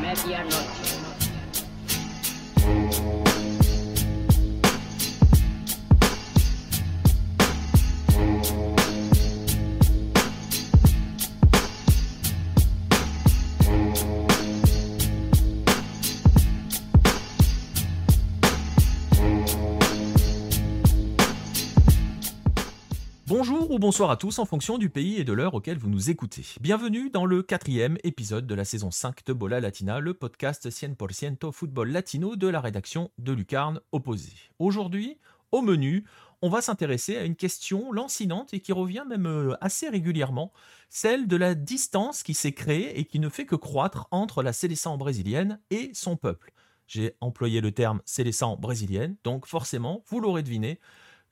Medianoche. Bonsoir à tous en fonction du pays et de l'heure auquel vous nous écoutez. Bienvenue dans le quatrième épisode de la saison 5 de Bola Latina, le podcast 100% football latino de la rédaction de Lucarne Opposé. Aujourd'hui, au menu, on va s'intéresser à une question lancinante et qui revient même euh, assez régulièrement, celle de la distance qui s'est créée et qui ne fait que croître entre la sélection brésilienne et son peuple. J'ai employé le terme sélection brésilienne, donc forcément, vous l'aurez deviné,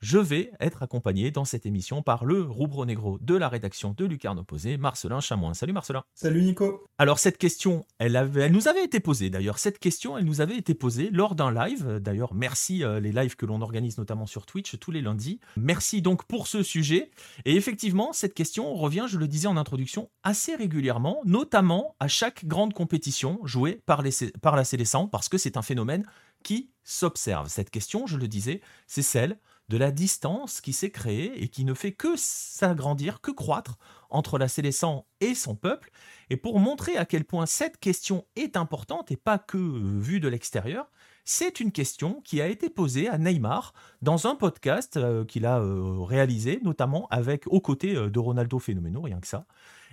je vais être accompagné dans cette émission par le Roubro Negro de la rédaction de Lucarne Opposé, Marcelin Chamoin. Salut Marcelin. Salut Nico. Alors cette question, elle, avait, elle nous avait été posée d'ailleurs. Cette question, elle nous avait été posée lors d'un live. D'ailleurs, merci euh, les lives que l'on organise notamment sur Twitch tous les lundis. Merci donc pour ce sujet. Et effectivement, cette question revient, je le disais en introduction, assez régulièrement, notamment à chaque grande compétition jouée par, les, par la Célestin, parce que c'est un phénomène qui s'observe. Cette question, je le disais, c'est celle de la distance qui s'est créée et qui ne fait que s'agrandir, que croître entre la Célestin et son peuple. Et pour montrer à quel point cette question est importante et pas que euh, vue de l'extérieur, c'est une question qui a été posée à Neymar dans un podcast euh, qu'il a euh, réalisé, notamment avec aux côtés de Ronaldo Phénoméno, rien que ça.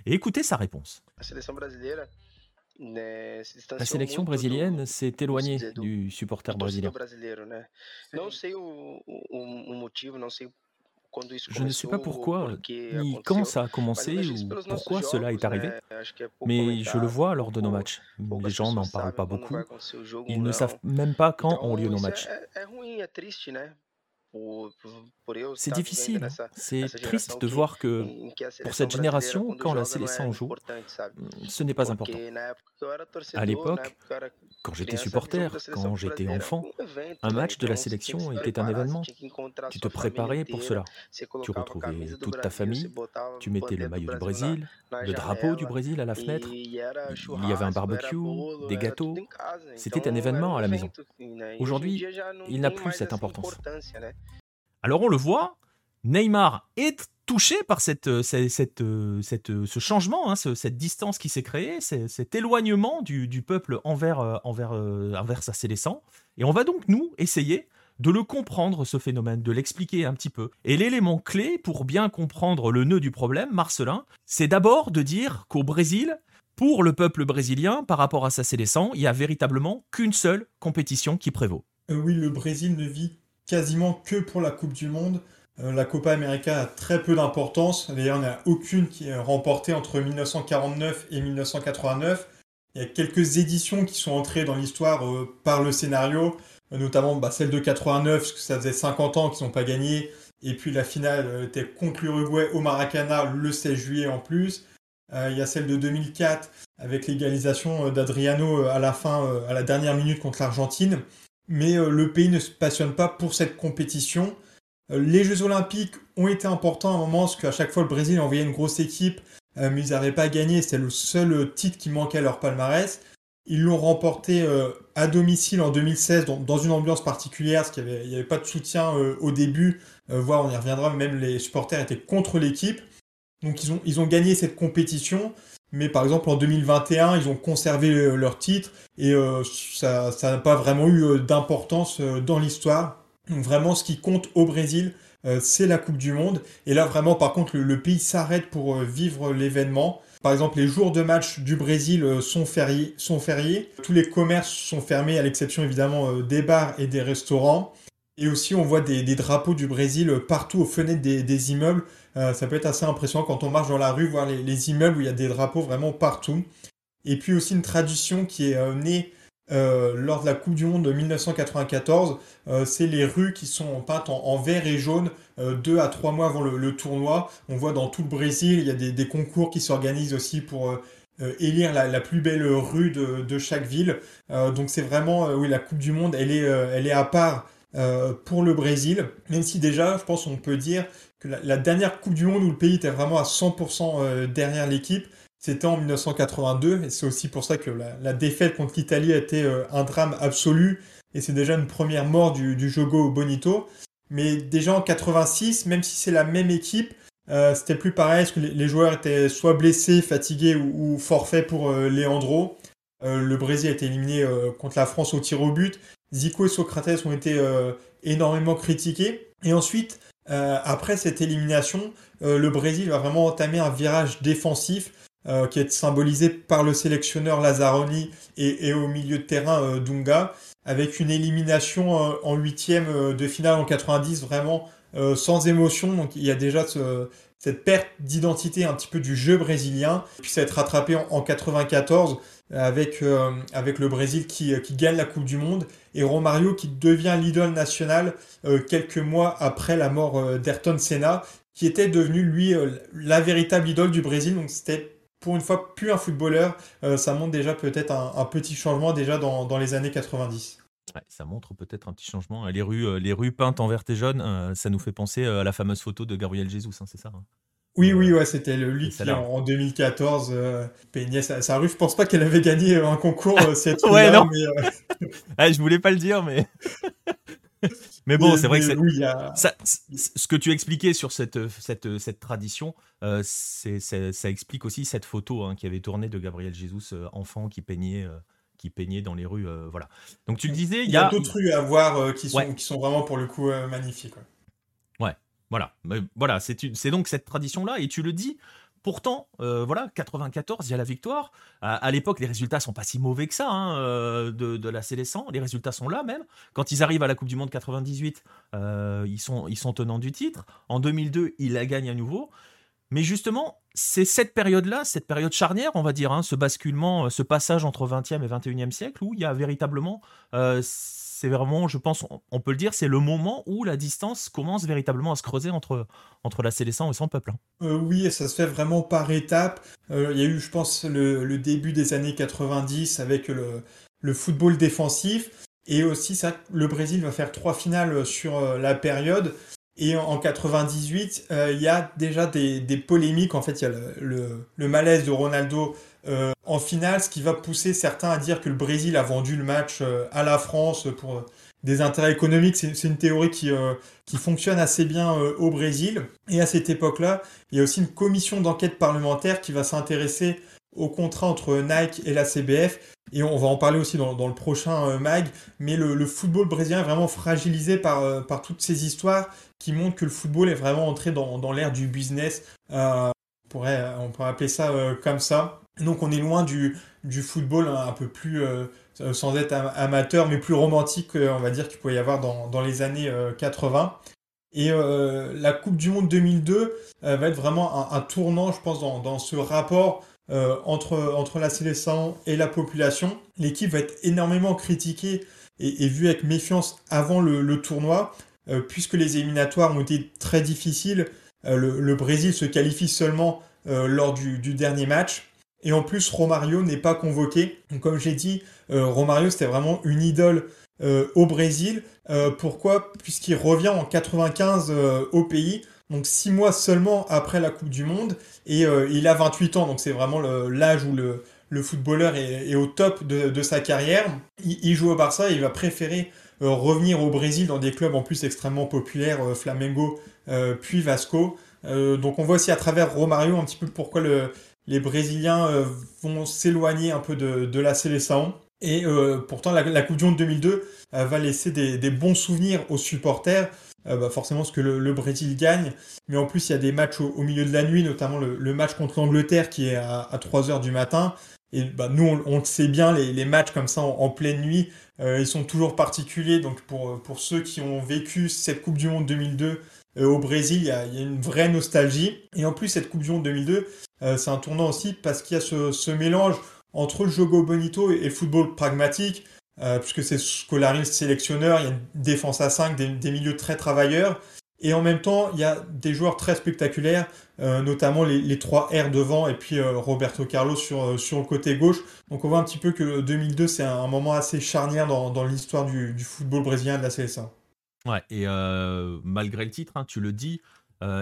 Et écoutez sa réponse. Sélection brésilienne s'est éloignée du supporter brésilien. Je ne sais pas pourquoi, ni quand ça a commencé ou pourquoi cela est arrivé, mais je le vois lors de nos matchs. Les gens n'en parlent pas beaucoup. Ils ne savent même pas quand ont lieu nos matchs. C'est difficile, c'est triste de voir que pour cette génération, quand la sélection joue, ce n'est pas important. À l'époque, quand j'étais supporter, quand j'étais enfant, un match de la sélection était un événement. Tu te préparais pour cela. Tu retrouvais toute ta famille, tu mettais le maillot du Brésil, le drapeau du Brésil à la fenêtre, il y avait un barbecue, des gâteaux. C'était un événement à la maison. Aujourd'hui, il n'a plus cette importance. Alors on le voit, Neymar est touché par cette, euh, cette, euh, cette, euh, ce changement, hein, cette distance qui s'est créée, cet éloignement du, peuple envers, envers, envers sa sélection. Et on va donc, nous, essayer de le comprendre, ce phénomène, de l'expliquer un petit peu. Et l'élément clé pour bien comprendre le nœud du problème, Marcelin, c'est d'abord de dire qu'au Brésil, pour le peuple brésilien, par rapport à sa sélection, il y a véritablement qu'une seule compétition qui prévaut. oui, le Brésil ne vit quasiment que pour la Coupe du Monde. Euh, la Copa América a très peu d'importance. D'ailleurs, il n'y en a aucune qui est remportée entre 1949 et 1989. Il y a quelques éditions qui sont entrées dans l'histoire euh, par le scénario, euh, notamment bah, celle de 89, parce que ça faisait 50 ans qu'ils n'ont pas gagné. Et puis la finale était contre l'Uruguay au Maracana le 16 juillet en plus. il y a celle de 2004 avec l'égalisation d'Adriano à la fin, à la dernière minute contre l'Argentine mais euh, le pays ne se passionne pas pour cette compétition. Euh, les Jeux Olympiques ont été importants à un moment, parce qu'à chaque fois le Brésil envoyait une grosse équipe, euh, mais ils n'avaient pas gagné, c'était le seul titre qui manquait à leur palmarès. Ils l'ont remporté à domicile en 2016, dans, une ambiance particulière, parce qu'il n'y avait, pas de soutien au début, voire on y reviendra, même les supporters étaient contre l'équipe. Donc ils ont, ils ont gagné cette compétition. Mais par exemple, en 2021, ils ont conservé euh, leur titre et euh, ça n'a pas vraiment eu euh, d'importance dans l'histoire. Vraiment, ce qui compte au Brésil, c'est la Coupe du Monde. Et là, vraiment, par contre, le, pays s'arrête pour vivre l'événement. Par exemple, les jours de match du Brésil sont fériés, sont fériés. Tous les commerces sont fermés, à l'exception évidemment des bars et des restaurants. Et aussi, on voit des, drapeaux du Brésil partout aux fenêtres des, immeubles. Euh, ça peut être assez impressionnant quand on marche dans la rue, voir les, immeubles où il y a des drapeaux vraiment partout. Et puis aussi une tradition qui est euh, née euh, lors de la Coupe du Monde de 1994, c'est les rues qui sont peintes en, vert et jaune deux à trois mois avant le, tournoi. On voit dans tout le Brésil, il y a des, concours qui s'organisent aussi pour élire la, plus belle rue de, chaque ville. donc c'est vraiment, oui, la Coupe du Monde, elle est, elle est à part pour le Brésil, même si déjà, je pense qu'on peut dire que la, dernière Coupe du Monde où le pays était vraiment à 100% derrière l'équipe, c'était en 1982, et c'est aussi pour ça que la, défaite contre l'Italie a été un drame absolu, et c'est déjà une première mort du, Jogo Bonito. Mais déjà en 86, même si c'est la même équipe, euh, c'était plus pareil, que les, joueurs étaient soit blessés, fatigués ou, forfaits pour euh, Leandro. Euh, le Brésil a été éliminé contre la France au tir au but. Zico et Socrates ont été énormément critiqués. Et ensuite, après cette élimination, le Brésil va vraiment entamer un virage défensif qui est symbolisé par le sélectionneur Lazzaroni et, et au milieu de terrain Dunga, avec une élimination en huitième de finale en 90 vraiment euh, sans émotion. Donc il y a déjà cette perte d'identité un petit peu du jeu brésilien. Puis ça va être rattrapé en, 94 avec, euh, avec le Brésil qui, qui, gagne la Coupe du Monde et Romario qui devient l'idole nationale euh, quelques mois après la mort d'Ayrton Senna, qui était devenu lui la véritable idole du Brésil. Donc c'était pour une fois plus un footballeur. ça montre déjà peut-être un, petit changement déjà dans, dans les années 90 ça montre peut-être un petit changement. Les rues, euh, les rues peintes en vert et jaune, euh, ça nous fait penser euh, à la fameuse photo de Gabriel Jesus, hein, c'est ça hein Oui, oui, ouais, c'était le lui qui en, 2014 peignait sa, rue. Je pense pas qu'elle avait gagné un concours cette ouais, non. Ah, je voulais pas le dire, mais. mais bon, c'est vrai que ce que tu expliquais sur cette, cette, cette tradition, ça explique aussi cette photo hein, qui avait tourné de Gabriel Jesus, enfant qui peignait qui peignait dans les rues. Euh, voilà. Donc tu le disais, il y, a, d'autres rues à voir euh, qui, sont, qui sont vraiment pour le coup euh, magnifiques. Ouais, voilà. Mais, voilà, c'est donc cette tradition-là, et tu le dis. Pourtant, voilà, 94, il y a la victoire. À, l'époque, les résultats sont pas si mauvais que ça hein, de, de, la Célestin. Les résultats sont là même. Quand ils arrivent à la Coupe du Monde 98, ils, sont, ils sont tenants du titre. En 2002, ils la gagnent à nouveau. Mais justement, c'est cette période-là, cette période charnière, on va dire, hein, ce basculement, euh, ce passage entre 20e et 21e siècle, où il y a véritablement, euh, c'est vraiment, je pense, on peut le dire, c'est le moment où la distance commence véritablement à se creuser entre, entre la Célestin et son peuple. Hein. Euh, oui, et ça se fait vraiment par étapes. il y a eu, je pense, le, début des années 90 avec le, football défensif. Et aussi, le Brésil va faire trois finales sur la période. Et en 98, euh, il y a déjà des, polémiques. En fait, il y a le, malaise de Ronaldo euh, en finale, ce qui va pousser certains à dire que le Brésil a vendu le match euh, à la France pour des intérêts économiques. C'est une théorie qui, qui fonctionne assez bien au Brésil. Et à cette époque-là, il y a aussi une commission d'enquête parlementaire qui va s'intéresser au contrat entre Nike et la CBF. Et on va en parler aussi dans, le prochain mag. Mais le, football brésilien est vraiment fragilisé par, par toutes ces histoires qui montre que le football est vraiment entré dans, l'ère du business. Euh, on, pourrait, on appeler ça euh, comme ça. Donc on est loin du, football un, peu plus, euh, sans être amateur, mais plus romantique, on va dire, qu'il pouvait y avoir dans, les années 80. Et la Coupe du Monde 2002 va être vraiment un, tournant, je pense, dans, ce rapport entre, entre la sélection et la population. L'équipe va être énormément critiquée et, vue avec méfiance avant le tournoi. Euh, puisque les éliminatoires ont été très difficiles, euh, le, Brésil se qualifie seulement euh, lors du, dernier match. Et en plus, Romario n'est pas convoqué. Donc, comme j'ai dit, Romario, c'était vraiment une idole au Brésil. pourquoi? Puisqu'il revient en 95 au pays, donc six mois seulement après la Coupe du Monde, et il a 28 ans, donc c'est vraiment l'âge où le, footballeur est, au top de, sa carrière. Il, il, joue au Barça et il va préférer revenir au Brésil dans des clubs en plus extrêmement populaires, euh, Flamengo euh, puis Vasco. donc on voit aussi à travers Romario un petit peu pourquoi les Brésiliens vont s'éloigner un peu de, la sélection. Et pourtant, la, Coupe du Monde 2002 va laisser des, bons souvenirs aux supporters. Bah, forcément, ce que le, Brésil gagne. Mais en plus, il y a des matchs au, milieu de la nuit, notamment le, match contre l'Angleterre qui est à, 3h du matin. Et bah, nous, on, le sait bien, les, matchs comme ça en pleine nuit, euh, ils sont toujours particuliers, donc pour, pour ceux qui ont vécu cette Coupe du Monde 2002 euh, au Brésil, il y, a, une vraie nostalgie. Et en plus, cette Coupe du Monde 2002, euh, c'est un tournant aussi parce qu'il y a ce, mélange entre le jogo bonito et, le football pragmatique, puisque c'est Scolari sélectionneur, il y a une défense à 5, des milieux très travailleurs. Et en même temps, il y a des joueurs très spectaculaires, euh, notamment les, trois R devant et puis euh, Roberto Carlos sur, euh, sur le côté gauche. Donc on voit un petit peu que 2002, c'est un, moment assez charnière dans, dans l'histoire du, football brésilien de la CSA. Ouais, et malgré le titre, hein, tu le dis,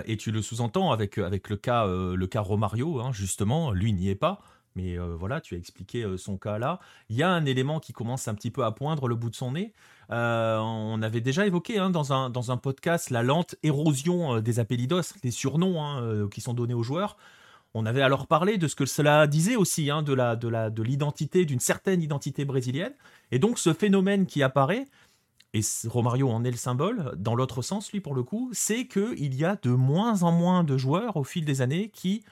et tu le sous-entends avec, avec le cas, le cas Romario, hein, justement, lui n'y est pas. Mais voilà, tu as expliqué son cas là. Il y a un élément qui commence un petit peu à poindre le bout de son nez. On avait déjà évoqué hein, dans, un, dans un podcast la lente érosion des appellidos, des surnoms qui sont donnés aux joueurs. On avait alors parlé de ce que cela disait aussi, de la de la de l'identité, d'une certaine identité brésilienne. Et donc ce phénomène qui apparaît, et Romario en est le symbole, dans l'autre sens, lui pour le coup, c'est qu'il y a de moins en moins de joueurs au fil des années qui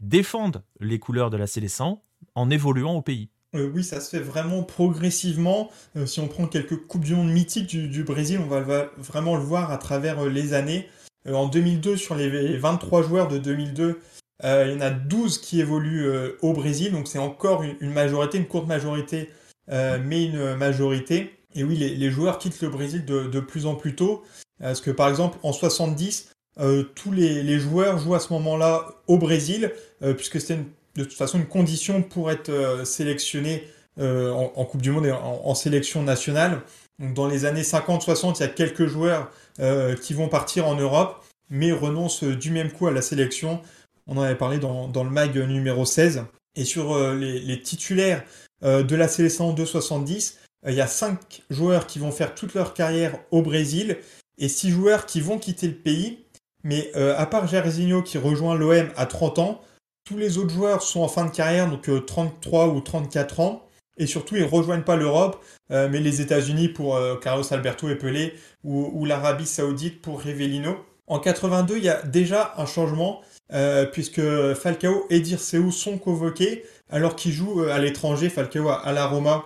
défendent les couleurs de la Célestin en évoluant au pays. Euh, oui, ça se fait vraiment progressivement. Euh, si on prend quelques Coupes du Monde mythiques du, Brésil, on va, vraiment le voir à travers euh, les années. en 2002, sur les 23 joueurs de 2002, il y en a 12 qui évoluent au Brésil. Donc c'est encore une, majorité, une courte majorité, mais une majorité. Et oui, les, joueurs quittent le Brésil de, plus en plus tôt. Parce que par exemple, en 70, euh, tous les, joueurs jouent à ce moment-là au Brésil, puisque c'était de toute façon une condition pour être euh, sélectionné en, Coupe du Monde et en, sélection nationale. Dans les années 50-60, il y a quelques joueurs qui vont partir en Europe, mais renoncent du même coup à la sélection. On en avait parlé dans, le mag numéro 16. Et sur les, titulaires de la sélection 270, il y a 5 joueurs qui vont faire toute leur carrière au Brésil et 6 joueurs qui vont quitter le pays mais euh, à part Jairzinho qui rejoint l'OM à 30 ans, tous les autres joueurs sont en fin de carrière, donc 33 euh, ou 34 ans. Et surtout, ils ne rejoignent pas l'Europe, euh, mais les États-Unis pour Carlos Alberto et ou, l'Arabie Saoudite pour Rivellino. En 82, il y a déjà un changement, puisque Falcao et Dirceu sont convoqués, alors qu'ils jouent à l'étranger, Falcao à, la Roma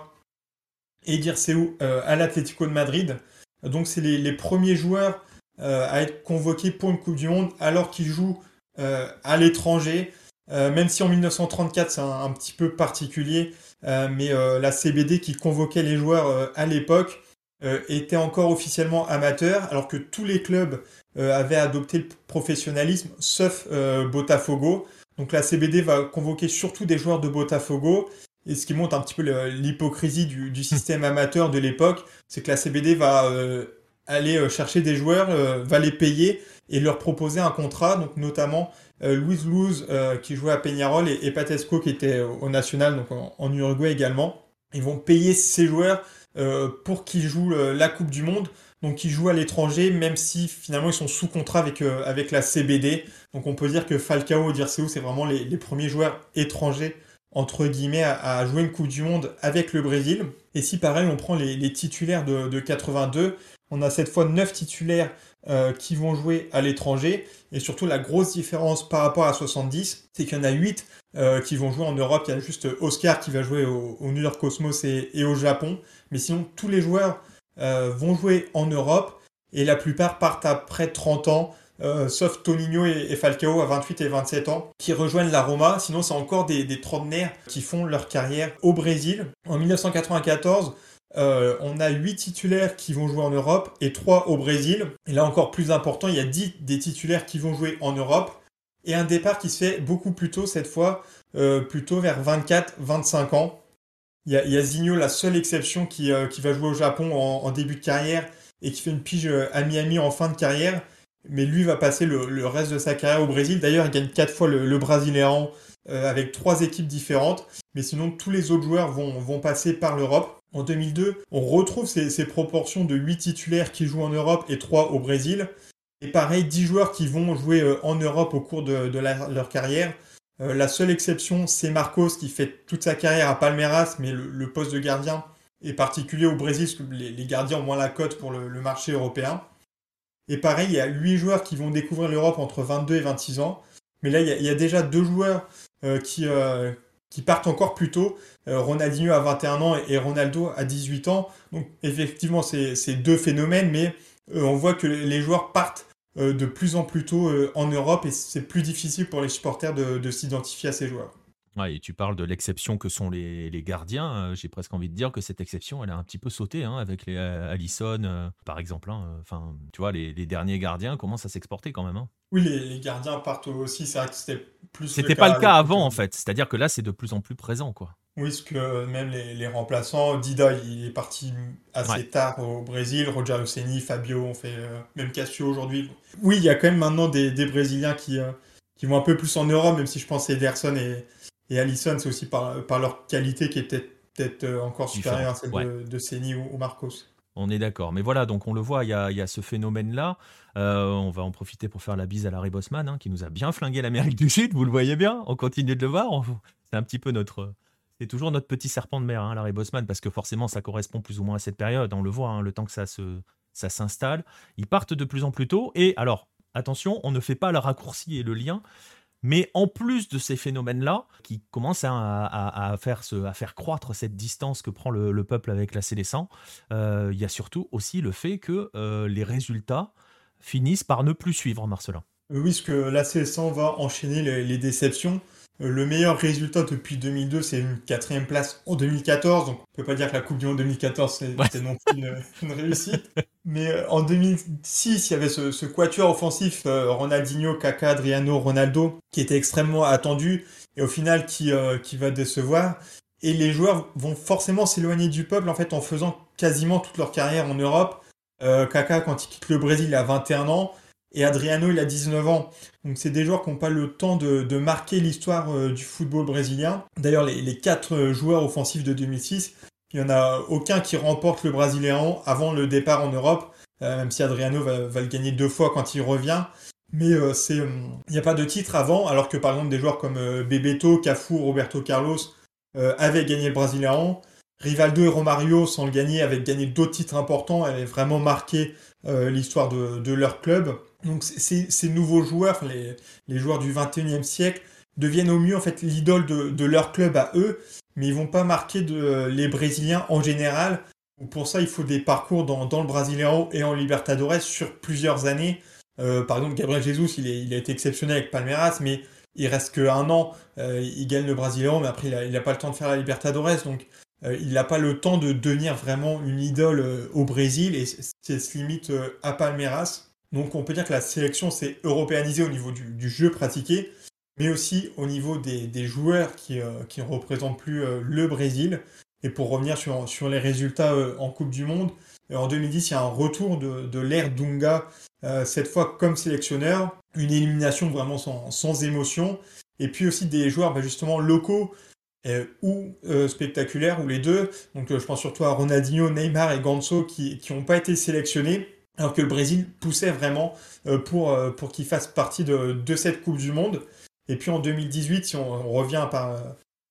et Dirceu à l'Atlético de Madrid. Donc c'est les, premiers joueurs euh, à être convoqué pour une Coupe du Monde alors qu'il joue euh, à l'étranger. Euh, même si en 1934 c'est un, petit peu particulier, mais la CBD qui convoquait les joueurs à l'époque était encore officiellement amateur, alors que tous les clubs avaient adopté le professionnalisme, sauf Botafogo. Donc la CBD va convoquer surtout des joueurs de Botafogo. Et ce qui montre un petit peu l'hypocrisie du, système amateur de l'époque, c'est que la CBD va aller euh, chercher des joueurs, euh, va les payer et leur proposer un contrat, donc notamment euh, Luis Luz qui jouait à Peñarol et, Patesco qui était au national, donc en, Uruguay également. Ils vont payer ces joueurs pour qu'ils jouent la Coupe du Monde, donc qu'ils jouent à l'étranger, même si finalement ils sont sous contrat avec, avec la CBD. Donc on peut dire que Falcao et Dirceu, c'est vraiment les, premiers joueurs étrangers entre guillemets, à, jouer une Coupe du Monde avec le Brésil. Et si pareil, on prend les, titulaires de, de, 82, on a cette fois 9 titulaires euh, qui vont jouer à l'étranger. Et surtout, la grosse différence par rapport à 70, c'est qu'il y en a 8 euh, qui vont jouer en Europe. Il y a juste Oscar qui va jouer au, New York Cosmos et, au Japon. Mais sinon, tous les joueurs euh, vont jouer en Europe. Et la plupart partent après 30 ans. sauf Toninho et, Falcao à 28 et 27 ans, qui rejoignent la Roma. Sinon, c'est encore des, des trentenaires qui font leur carrière au Brésil. En 1994, euh, on a 8 titulaires qui vont jouer en Europe et 3 au Brésil. Et là encore plus important, il y a 10 des titulaires qui vont jouer en Europe. Et un départ qui se fait beaucoup plus tôt cette fois, euh, plutôt vers 24-25 ans. Il y, a, Zigno, la seule exception qui, euh, va jouer au Japon en, début de carrière et qui fait une pige à Miami en fin de carrière. Mais lui va passer le, reste de sa carrière au Brésil. D'ailleurs, il gagne 4 fois le, le Brasileirão avec 3 équipes différentes. Mais sinon, tous les autres joueurs vont passer par l'Europe. En 2002, on retrouve ces, proportions de 8 titulaires qui jouent en Europe et 3 au Brésil. Et pareil, 10 joueurs qui vont jouer euh, en Europe au cours de, leur carrière. Euh, la seule exception, c'est Marcos qui fait toute sa carrière à Palmeiras, mais le, poste de gardien est particulier au Brésil, parce que les, gardiens ont moins la cote pour le, marché européen. Et pareil, il y a 8 joueurs qui vont découvrir l'Europe entre 22 et 26 ans. Mais là, il y a, déjà deux joueurs euh, qui, qui partent encore plus tôt. Euh, Ronaldinho à 21 ans et Ronaldo à 18 ans. Donc effectivement, c'est deux phénomènes, mais euh, on voit que les joueurs partent euh, de plus en plus tôt en Europe et c'est plus difficile pour les supporters de, s'identifier à ces joueurs. Ouais, et tu parles de l'exception que sont les, gardiens. J'ai presque envie de dire que cette exception, elle a un petit peu sauté hein, avec les Allison, par exemple. Hein. Enfin, tu vois, les, derniers gardiens commencent à s'exporter quand même. Hein. Oui, les, gardiens partent aussi. C'est vrai que c'était plus. C'était pas le cas avant, en fait. C'est-à-dire que là, c'est de plus en plus présent, quoi. Oui, parce que même les, remplaçants, Dida, il est parti assez tard au Brésil, Roger Luceni, Fabio, on fait euh, même Cassio aujourd'hui. Oui, il y a quand même maintenant des, Brésiliens qui, euh, qui vont un peu plus en Europe, même si je pense Ederson et, et Allison, c'est aussi par, par leur qualité qui est peut-être euh, encore supérieure à celle de, de Seni ou, Marcos. On est d'accord. Mais voilà, donc on le voit, il y a, ce phénomène-là. on va en profiter pour faire la bise à Larry Bossman, hein, qui nous a bien flingué l'Amérique du Sud, vous le voyez bien. On continue de le voir. C'est un petit peu notre, c'est toujours notre petit serpent de mer, hein, Larry Bosman, parce que forcément, ça correspond plus ou moins à cette période. On le voit, hein, le temps que ça se, ça s'installe. Ils partent de plus en plus tôt. Et alors, attention, on ne fait pas le raccourci et le lien. Mais en plus de ces phénomènes-là, qui commencent à, faire à faire croître cette distance que prend le, peuple avec la Célestin, euh, il y a surtout aussi le fait que euh, les résultats finissent par ne plus suivre Marcelin. Oui, parce que la va enchaîner les déceptions. Euh, le meilleur résultat depuis 2002, c'est une quatrième place en 2014. Donc, on peut pas dire que la Coupe du Monde 2014, c'était non plus une, réussite. Mais euh, en 2006, il y avait ce, quatuor offensif, euh, Ronaldinho, Kaká, Adriano, Ronaldo, qui était extrêmement attendu et au final qui, qui va décevoir. Et les joueurs vont forcément s'éloigner du peuple en fait en faisant quasiment toute leur carrière en Europe. Kaká, quand il quitte le Brésil, il a 21 ans. Et Adriano, il a 19 ans. Donc c'est des joueurs qui n'ont pas le temps de, marquer l'histoire euh, du football brésilien. D'ailleurs, les, quatre euh, joueurs offensifs de 2006, il n'y en a aucun qui remporte le Brésilien avant le départ en Europe, euh, même si Adriano va, le gagner deux fois quand il revient. Mais il n'y a pas de titre avant, alors que par exemple des joueurs comme Bebeto, Cafu, Roberto Carlos avaient gagné le Brésilien. Rivaldo et Romario, sans le gagner, avaient gagné d'autres titres importants, avaient vraiment marqué l'histoire de, leur club. Donc ces, nouveaux joueurs, les, joueurs du 21e siècle, deviennent au mieux en fait l'idole de, leur club à eux, mais ils vont pas marquer de, les Brésiliens en général. Pour ça, il faut des parcours dans, le Brasileiro et en Libertadores sur plusieurs années. Euh, par exemple, Gabriel Jesus, il, a été exceptionnel avec Palmeiras, mais il reste qu'un an. Euh, il gagne le Brasileiro, mais après, il n'a pas le temps de faire la Libertadores. Donc, euh, il n'a pas le temps de devenir vraiment une idole au Brésil et c'est se limite à Palmeiras. Donc on peut dire que la sélection s'est européanisée au niveau du, jeu pratiqué, mais aussi au niveau des, joueurs qui ne euh, représentent plus euh, le Brésil. Et pour revenir sur, les résultats euh, en Coupe du Monde, en 2010, il y a un retour de, de l'ère Dunga, cette fois comme sélectionneur, une élimination vraiment sans, émotion, et puis aussi des joueurs bah, justement locaux ou spectaculaires, ou les deux. Donc je pense surtout à Ronaldinho, Neymar et Ganso qui n'ont pas été sélectionnés alors que le Brésil poussait vraiment euh, pour, euh, pour qu'il fasse partie de, de, cette Coupe du Monde. Et puis en 2018, si on, revient par,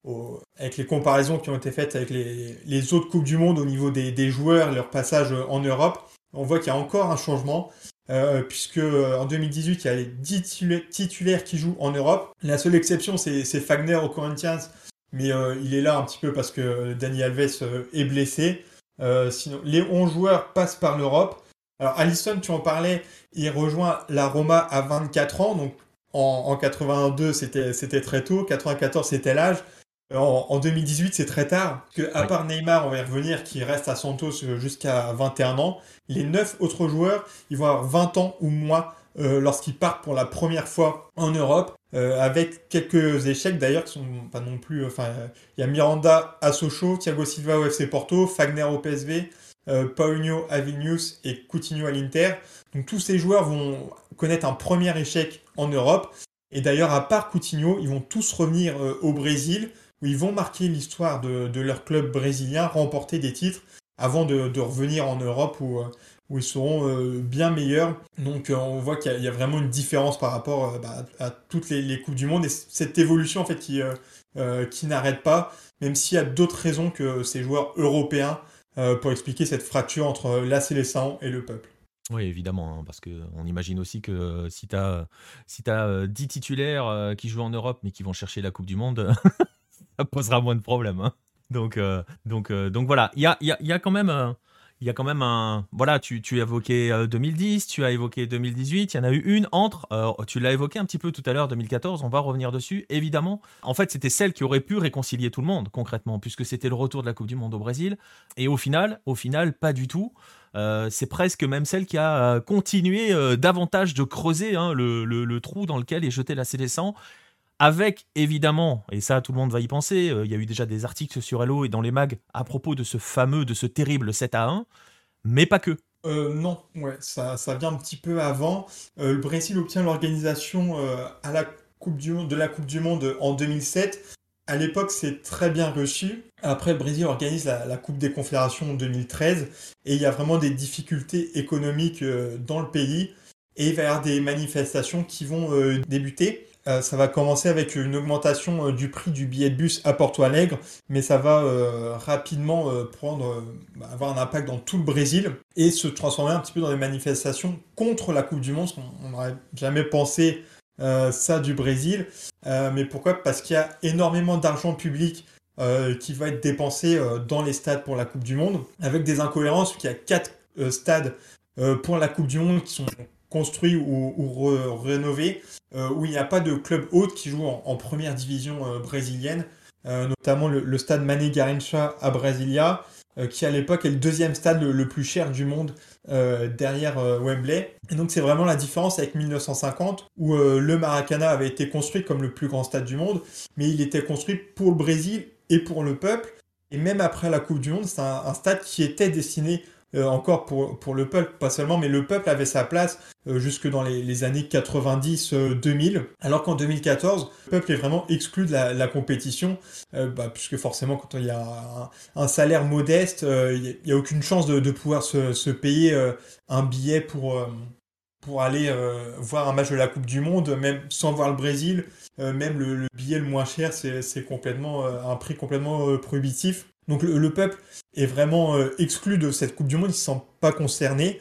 euh, avec les comparaisons qui ont été faites avec les, les autres Coupes du Monde au niveau des, des, joueurs, leur passage en Europe, on voit qu'il y a encore un changement. Euh, puisque en 2018, il y a les 10 titulaires qui jouent en Europe. La seule exception, c'est Fagner au Corinthians, mais il est là un petit peu parce que Dani Alves est blessé. sinon, les 11 joueurs passent par l'Europe. Alors, Allison, tu en parlais, il rejoint la Roma à 24 ans, donc en, 82, c'était très tôt, 94, c'était l'âge. En, 2018, c'est très tard, que à part Neymar, on va y revenir, qui reste à Santos jusqu'à 21 ans, les 9 autres joueurs, ils vont avoir 20 ans ou moins euh, lorsqu'ils partent pour la première fois en Europe, euh, avec quelques échecs d'ailleurs qui sont pas non plus. Enfin, il y a Miranda à Sochaux, Thiago Silva au FC Porto, Fagner au PSV, euh, Paulinho à Vilnius et Coutinho à l'Inter. Donc tous ces joueurs vont connaître un premier échec en Europe. Et d'ailleurs, à part Coutinho, ils vont tous revenir euh, au Brésil, où ils vont marquer l'histoire de, leur club brésilien, remporter des titres, avant de, revenir en Europe où, euh, ils seront bien meilleurs. Donc on voit qu'il y, a vraiment une différence par rapport bah, à toutes les, les, Coupes du Monde. Et cette évolution en fait qui, qui n'arrête pas, même s'il y a d'autres raisons que ces joueurs européens euh, pour expliquer cette fracture entre la et le peuple. Oui, évidemment, hein, parce qu'on imagine aussi que euh, si tu as, si as 10 titulaires euh, qui jouent en Europe mais qui vont chercher la Coupe du Monde, ça posera moins de problèmes. Hein. Donc, donc, donc voilà, il y a, y, a, y a, quand même il y a quand même un. Voilà, tu, tu as évoqué 2010, euh, tu as évoqué 2018, il y en a eu une entre. Euh, tu l'as évoqué un petit peu tout à l'heure, 2014, on va revenir dessus, évidemment. En fait, c'était celle qui aurait pu réconcilier tout le monde, concrètement, puisque c'était le retour de la Coupe du Monde au Brésil. Et au final, au final, pas du tout. Euh, c'est presque même celle qui a continué davantage de creuser hein, le, le, trou dans lequel est jeté la Célestin avec évidemment, et ça tout le monde va y penser, il y a eu déjà des articles sur Hello et dans les mags à propos de ce fameux, de ce terrible 7 à 1, mais pas que. non, ouais, ça, ça vient un petit peu avant. le Brésil obtient l'organisation la monde, de la Coupe du Monde en 2007 à l'époque, c'est très bien reçu. Après, le Brésil organise la, Coupe des Confédérations en 2013 et il y a vraiment des difficultés économiques euh, dans le pays et il va y avoir des manifestations qui vont euh, débuter. Euh, ça va commencer avec une augmentation du prix du billet de bus à Porto Alegre, mais ça va rapidement prendre, bah, avoir un impact dans tout le Brésil et se transformer un petit peu dans des manifestations contre la Coupe du Monde. On n'aurait jamais pensé euh, ça du Brésil. Euh, mais pourquoi? Parce qu'il y a énormément d'argent public euh, qui va être dépensé dans les stades pour la Coupe du Monde, avec des incohérences, qu'il y a quatre stades pour la Coupe du Monde qui sont construits ou, rénovés, où il n'y a pas de club hôte qui joue en, première division brésilienne, notamment le, stade Mané Garrincha à Brasilia, qui à l'époque est le deuxième stade le plus cher du monde euh, derrière euh, Wembley. Et donc c'est vraiment la différence avec 1950 où euh, le Maracana avait été construit comme le plus grand stade du monde, mais il était construit pour le Brésil et pour le peuple. Et même après la Coupe du Monde, c'est un, stade qui était destiné euh, encore pour, pour le peuple, pas seulement, mais le peuple avait sa place euh, jusque dans les, années 90-2000, euh, alors qu'en 2014, le peuple est vraiment exclu de la, compétition, bah, puisque forcément, quand il y a un, salaire modeste, il n'y a, aucune chance de, pouvoir se, payer un billet pour, pour aller voir un match de la Coupe du Monde, même sans voir le Brésil. même le, le, billet le moins cher, c'est complètement un prix complètement prohibitif. Donc le, peuple est vraiment euh, exclu de cette Coupe du Monde, il ne se pas concerné.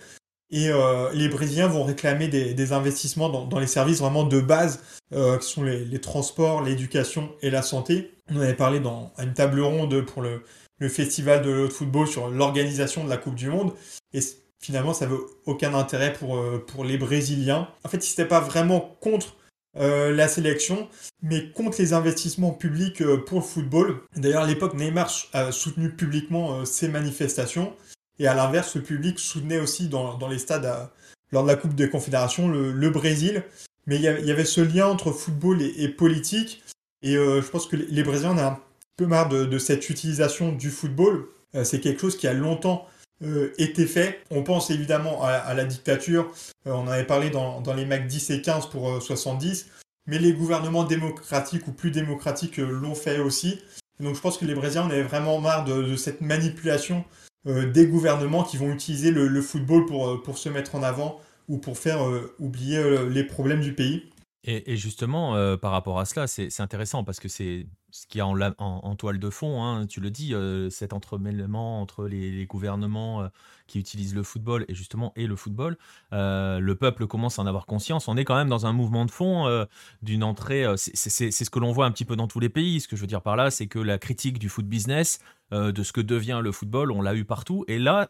Et euh, les Brésiliens vont réclamer des, investissements dans, les services vraiment de base, euh, qui sont les, transports, l'éducation et la santé. On avait parlé dans, à une table ronde pour le, festival de football sur l'organisation de la Coupe du Monde. Et finalement, ça veut aucun intérêt pour, pour les Brésiliens. En fait, ils n'étaient pas vraiment contre euh, la sélection, mais contre les investissements publics euh, pour le football. D'ailleurs, à l'époque, Neymar a soutenu publiquement euh, ces manifestations, et à l'inverse, le public soutenait aussi dans, les stades lors de la Coupe des Confédérations le, Brésil. Mais il y, avait ce lien entre football et, politique, et je pense que les Brésiliens ont un peu marre de cette utilisation du football. C'est quelque chose qui a longtemps euh, était fait. On pense évidemment à, la dictature, euh, on en avait parlé dans, les MAC 10 et 15 pour 70, euh, mais les gouvernements démocratiques ou plus démocratiques l'ont fait aussi. Donc je pense que les Brésiliens en avaient vraiment marre de, cette manipulation des gouvernements qui vont utiliser le, football pour se mettre en avant ou pour faire oublier les problèmes du pays. Et, justement, par rapport à cela, c'est intéressant parce que c'est ce qui a en, toile de fond, hein, tu le dis, cet entremêlement entre les, gouvernements qui utilisent le football et justement et le football, le peuple commence à en avoir conscience. On est quand même dans un mouvement de fond d'une entrée. c'est ce que l'on voit un petit peu dans tous les pays. Ce que je veux dire par là, c'est que la critique du foot business, de ce que devient le football, on l'a eu partout. Et là,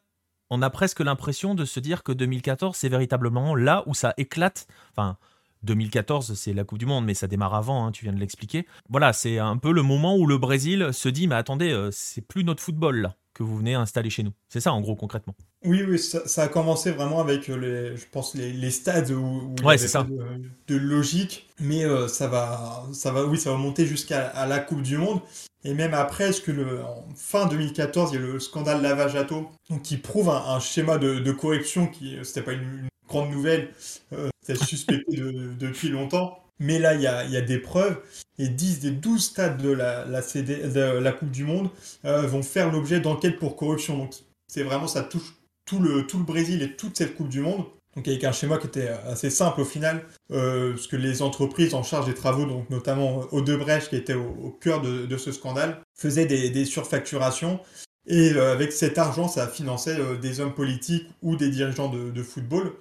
on a presque l'impression de se dire que 2014, c'est véritablement là où ça éclate. Enfin 2014, c'est la Coupe du Monde, mais ça démarre avant, hein, tu viens de l'expliquer. Voilà, c'est un peu le moment où le Brésil se dit, mais attendez, euh, c'est plus notre football là que vous venez installer chez nous. C'est ça en gros concrètement. Oui, oui, ça, a commencé vraiment avec euh, les, je pense les, stades où, il y ça. De, logique, mais euh, ça va, ça va, oui, ça va monter jusqu'à la Coupe du Monde. Et même après, ce que le, en fin 2014, il y a le scandale Lavajato, donc qui prouve un, schéma de, corruption qui, c'était pas une, grande nouvelle, euh, c'est suspecté depuis longtemps. Mais là, il y a, des preuves. Et 10 des 12 stades de la, Coupe du Monde euh, vont faire l'objet d'enquêtes pour corruption. Donc, c'est vraiment, ça touche tout le, tout le Brésil et toute cette Coupe du Monde. Donc, avec un schéma qui était assez simple au final, euh, parce que les entreprises en charge des travaux, donc notamment Odebrecht, qui était au, cœur de, ce scandale, faisaient des, surfacturations. Et avec cet argent, ça finançait des hommes politiques ou des dirigeants de football.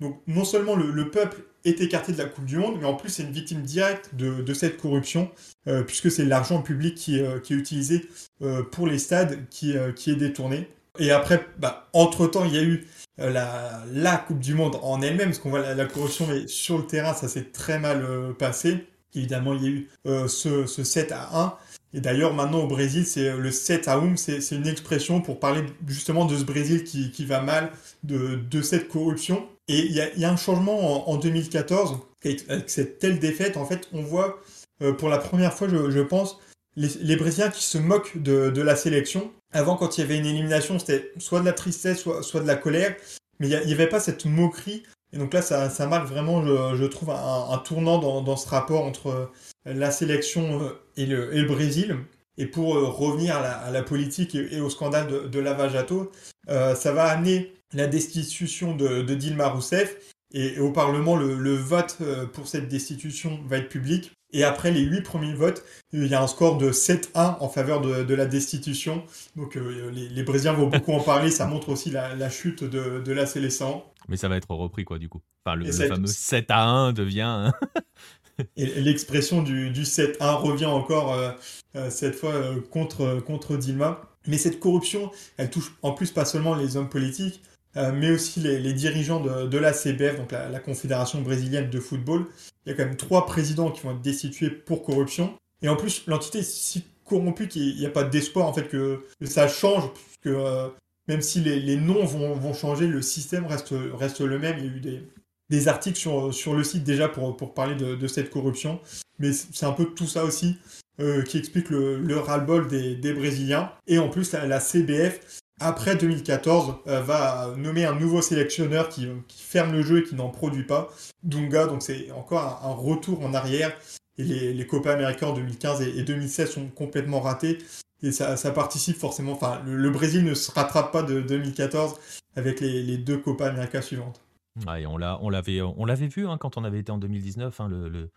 Donc non seulement le, peuple est écarté de la Coupe du Monde, mais en plus c'est une victime directe de, cette corruption, euh, puisque c'est l'argent public qui, euh, est utilisé euh, pour les stades qui, est détourné. Et après, bah, entre-temps, il y a eu la, Coupe du Monde en elle-même, parce qu'on voit la, corruption, mais sur le terrain, ça s'est très mal passé. Évidemment, il y a eu ce, 7 à 1. Et d'ailleurs, maintenant au Brésil, c'est le 7 à 1, c'est une expression pour parler justement de ce Brésil qui, va mal, de cette corruption. Et il y, a un changement en, 2014, avec cette telle défaite, en fait, on voit pour la première fois, je, pense, les, Brésiliens qui se moquent de, la sélection. Avant, quand il y avait une élimination, c'était soit de la tristesse, soit, de la colère. Mais il n'y avait pas cette moquerie. Et donc là, ça, marque vraiment, je, trouve, un, tournant dans, ce rapport entre la sélection et le, Brésil. Et pour revenir à la, politique et, au scandale de, de Lavajato, ça va amener la destitution de, Dilma Rousseff. Et, au Parlement, le, vote euh, pour cette destitution va être public. Et après les huit premiers votes, il y a un score de 7-1 en faveur de, la destitution. Donc euh, les, Brésiliens vont beaucoup en parler. Ça montre aussi la, chute de, de la Célestin. Mais ça va être repris, quoi, du coup. Enfin, le, fameux 7 à 1 devient. Hein. et l'expression du, du 7-1 revient encore euh, cette fois contre, contre Dilma. Mais cette corruption, elle touche en plus pas seulement les hommes politiques, euh, mais aussi les, dirigeants de, la CBF, donc la, Confédération brésilienne de football. Il y a quand même trois présidents qui vont être destitués pour corruption. Et en plus, l'entité est si corrompue qu'il n'y a pas d'espoir en fait que, ça change, puisque euh, même si les, noms vont, changer, le système reste, le même. Il y a eu des, articles sur, le site déjà pour, parler de, cette corruption. Mais c'est un peu tout ça aussi euh, qui explique le ras-le-bol des, Brésiliens. Et en plus, la CBF après 2014, euh, va nommer un nouveau sélectionneur qui, ferme le jeu et qui n'en produit pas. Dunga, donc c'est encore un, retour en arrière. Et les, les Copa Américains en 2015 et, 2016 sont complètement ratés. Et ça, participe forcément. Enfin, le, Brésil ne se rattrape pas de 2014 avec les, deux Copa Américains suivantes. Ouais, on l'avait vu hein, quand on avait été en 2019. Hein, le, le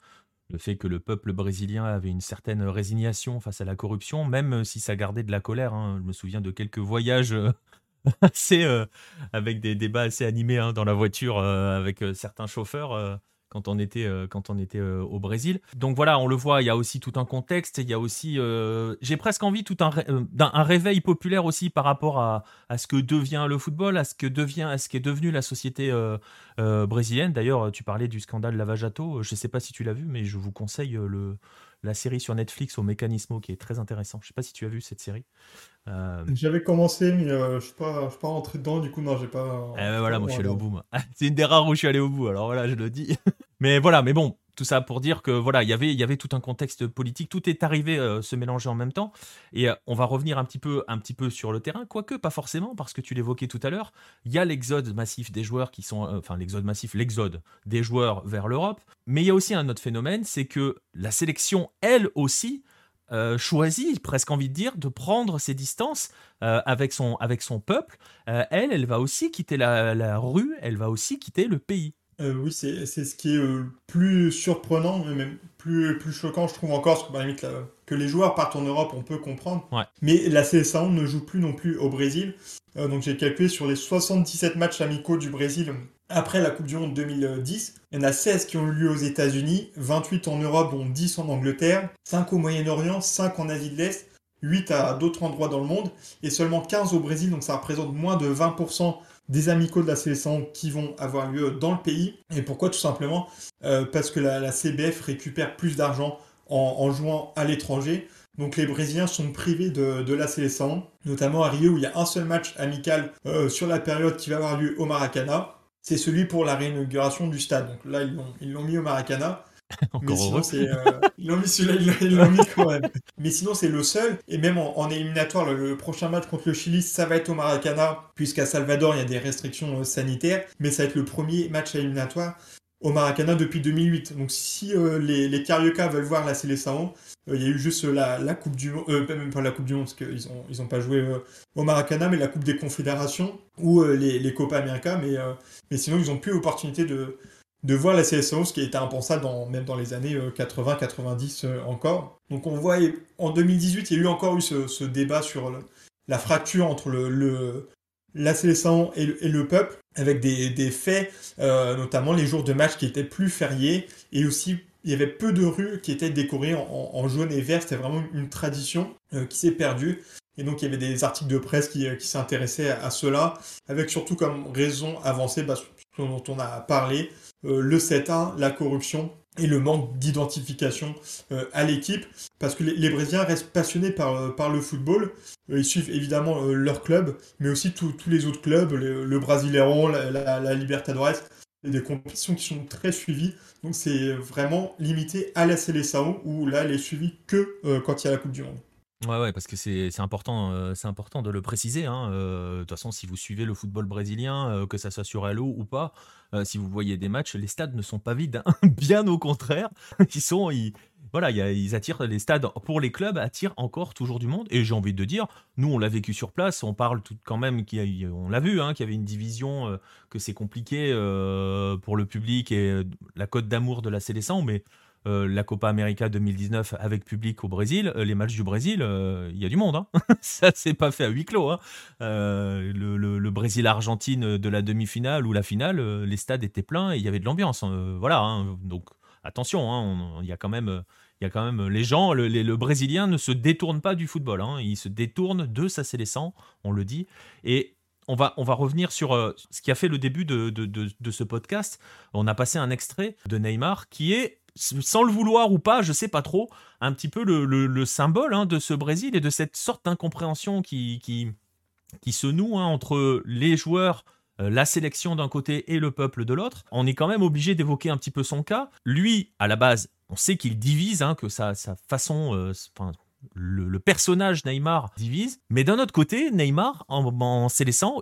fait que le peuple brésilien avait une certaine résignation face à la corruption, même si ça gardait de la colère. Hein. Je me souviens de quelques voyages euh, assez, euh, avec des débats assez animés hein, dans la voiture euh, avec certains chauffeurs quand on était, euh, euh, au Brésil. Donc voilà, on le voit, il y a aussi tout un contexte, il y a aussi, euh, j'ai presque envie tout un, réveil populaire aussi par rapport à, ce que devient le football, à ce que devient, à ce qui est devenu la société brésilienne. D'ailleurs, tu parlais du scandale Lavajato, je ne sais pas si tu l'as vu, mais je vous conseille le, la série sur Netflix au Mécanismo qui est très intéressant. Je ne sais pas si tu as vu cette série. Euh, J'avais commencé, mais euh, je ne suis, pas, suis pas rentré dedans, du coup, non, j'ai pas. Eh ben voilà, moi je suis allé au bout. C'est une des rares où je suis allé au bout, alors voilà, je le dis. mais voilà, mais bon, tout ça pour dire que voilà, y il y avait tout un contexte politique, tout est arrivé euh, se mélanger en même temps. Et euh, on va revenir un petit peu, un petit peu sur le terrain, quoique pas forcément, parce que tu l'évoquais tout à l'heure. Il y a l'exode massif des joueurs qui sont, euh, enfin l'exode massif, l'exode des joueurs vers l'Europe. Mais il y a aussi un autre phénomène, c'est que la sélection, elle aussi, choisit, presque envie de dire, de prendre ses distances avec, son, avec son peuple. elle, elle va aussi quitter la, rue, elle va aussi quitter le pays. Euh, oui, c'est ce qui est euh, plus surprenant, mais même plus, plus choquant, je trouve encore, parce que, que les joueurs partent en Europe, on peut comprendre. Mais la CSA ne joue plus non plus au Brésil. Euh, donc j'ai calculé sur les 77 matchs amicaux du Brésil après la Coupe du Monde 2010. Il y en a 16 qui ont eu lieu aux États-Unis, 28 en Europe, dont 10 en Angleterre, 5 au Moyen-Orient, 5 en Asie de l'Est, 8 à d'autres endroits dans le monde, et seulement 15 au Brésil, donc ça représente moins de 20% des amicaux de la sélection qui vont avoir lieu dans le pays. Et pourquoi? Tout simplement euh, parce que la, CBF récupère plus d'argent en, jouant à l'étranger. Donc les Brésiliens sont privés de, la sélection, notamment à Rio où il y a un seul match amical euh, sur la période qui va avoir lieu au Maracana. C'est celui pour la réinauguration du stade. Donc là, ils l'ont mis au Maracana. mais sinon, euh, celui-là, ils l'ont mis quand même. Mais sinon, c'est le seul. Et même en, éliminatoire, le, prochain match contre le Chili, ça va être au Maracana, puisqu'à Salvador, il y a des restrictions euh, sanitaires. Mais ça va être le premier match éliminatoire au Maracana depuis 2008. Donc si euh, les, les Carioca veulent voir la Célestin, il y a eu juste la, la Coupe du Monde, même pas la Coupe du Monde, parce qu'ils n'ont ils ont pas joué au Maracana, mais la Coupe des Confédérations ou les, les Copa América. Mais, mais sinon, ils n'ont plus l'opportunité de, de voir la CSO, ce qui était impensable même dans les années 80-90 euh, euh, encore. Donc on voit, en 2018, il y a eu encore eu ce, débat sur la fracture entre le, la CSO et, le peuple, avec des, faits, euh, notamment les jours de match qui étaient plus fériés, et aussi il y avait peu de rues qui étaient décorées en, jaune et vert, c'était vraiment une tradition qui s'est perdue. Et donc il y avait des articles de presse qui, s'intéressaient à, cela, avec surtout comme raison avancée, bah, dont on a parlé, euh, le 7-1, la corruption et le manque d'identification euh, à l'équipe, parce que les, Brésiliens restent passionnés par, euh, le football. ils suivent évidemment leur club, mais aussi tous les autres clubs, le, le Brasileirão, la, la, Libertadores. des compétitions qui sont très suivies. Donc c'est vraiment limité à la Seleção où là elle est suivie que quand il y a la Coupe du Monde. Ouais, ouais, parce que c'est important, euh, important de le préciser. hein, euh, de toute façon, si vous suivez le football brésilien, euh, que ça soit sur Halo ou pas, si vous voyez des matchs, les stades ne sont pas vides. Hein. Bien au contraire, ils sont, ils, voilà, ils attirent les stades pour les clubs attirent encore toujours du monde. Et j'ai envie de dire, nous on l'a vécu sur place, on parle tout quand même on l'a vu, hein, qu'il y avait une division, que c'est compliqué pour le public et la cote d'amour de la Sélection, mais euh, la Copa América 2019 avec public au Brésil, euh, les matchs du Brésil, euh, il y a du monde. Hein. ça s'est pas fait à huis clos. Hein. Le, Brésil-Argentine de la demi-finale ou la finale, les stades étaient pleins et il y avait de l'ambiance. voilà. Hein. Donc attention, il y a quand même. Il y a quand même les gens, le, Brésilien ne se détourne pas du football, il se détourne de sa sélection, on le dit. Et on va, on va revenir sur ce qui a fait le début de, de, ce podcast. On a passé un extrait de Neymar qui est sans le vouloir ou pas, je sais pas trop, un petit peu le, symbole hein, de ce Brésil et de cette sorte d'incompréhension qui, qui, qui, se noue hein, entre les joueurs, euh, la sélection d'un côté et le peuple de l'autre. On est quand même obligé d'évoquer un petit peu son cas. Lui, à la base, on sait qu'il divise, hein, que sa, sa façon, euh, le, personnage Neymar divise. Mais d'un autre côté, Neymar, en, en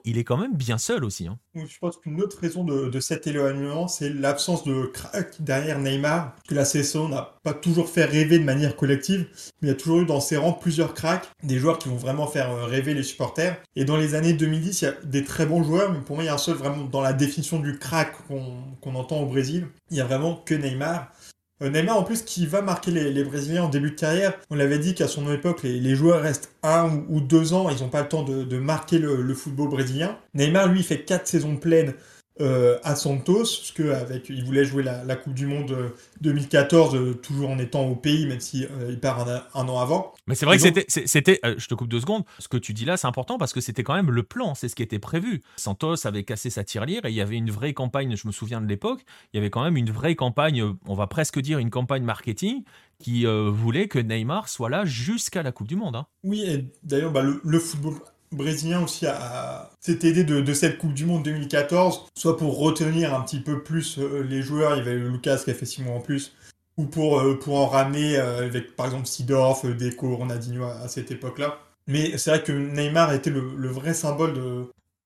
il est quand même bien seul aussi. Hein. Je pense qu'une autre raison de, cet éloignement, c'est l'absence de crack derrière Neymar. Que la sélection n'a pas toujours fait rêver de manière collective, mais il y a toujours eu dans ses rangs plusieurs cracks, des joueurs qui vont vraiment faire euh, rêver les supporters. Et dans les années 2010, il y a des très bons joueurs, mais pour moi, il y a un seul vraiment dans la définition du crack qu'on entend au Brésil. Il y a vraiment que Neymar. Euh, Neymar, en plus, qui va marquer les, Brésiliens en début de carrière. On l'avait dit qu'à son époque, les, joueurs restent un ou, deux ans, ils n'ont pas le temps de, marquer le, le, football brésilien. Neymar, lui, fait quatre saisons pleines euh, à Santos, parce qu'avec il voulait jouer la, Coupe du Monde 2014, euh, euh, toujours en étant au pays, même si il part un, an avant. Mais c'est vrai que c'était, c'était, je te coupe deux secondes. Ce que tu dis là, c'est important parce que c'était quand même le plan, c'est ce qui était prévu. Santos avait cassé sa tirelire et il y avait une vraie campagne. Je me souviens de l'époque, il y avait quand même une vraie campagne, on va presque dire une campagne marketing qui voulait que Neymar soit là jusqu'à la Coupe du Monde. Hein. Oui, et d'ailleurs, bah, le football brésilien aussi a, s'est aidé de, cette Coupe du Monde 2014, soit pour retenir un petit peu plus euh, les joueurs, il y avait Lucas qui a fait 6 mois en plus, ou pour, euh, pour en ramener euh, avec par exemple Sidorf, Deco, Ronaldinho à, cette époque-là. Mais c'est vrai que Neymar était le, vrai symbole de,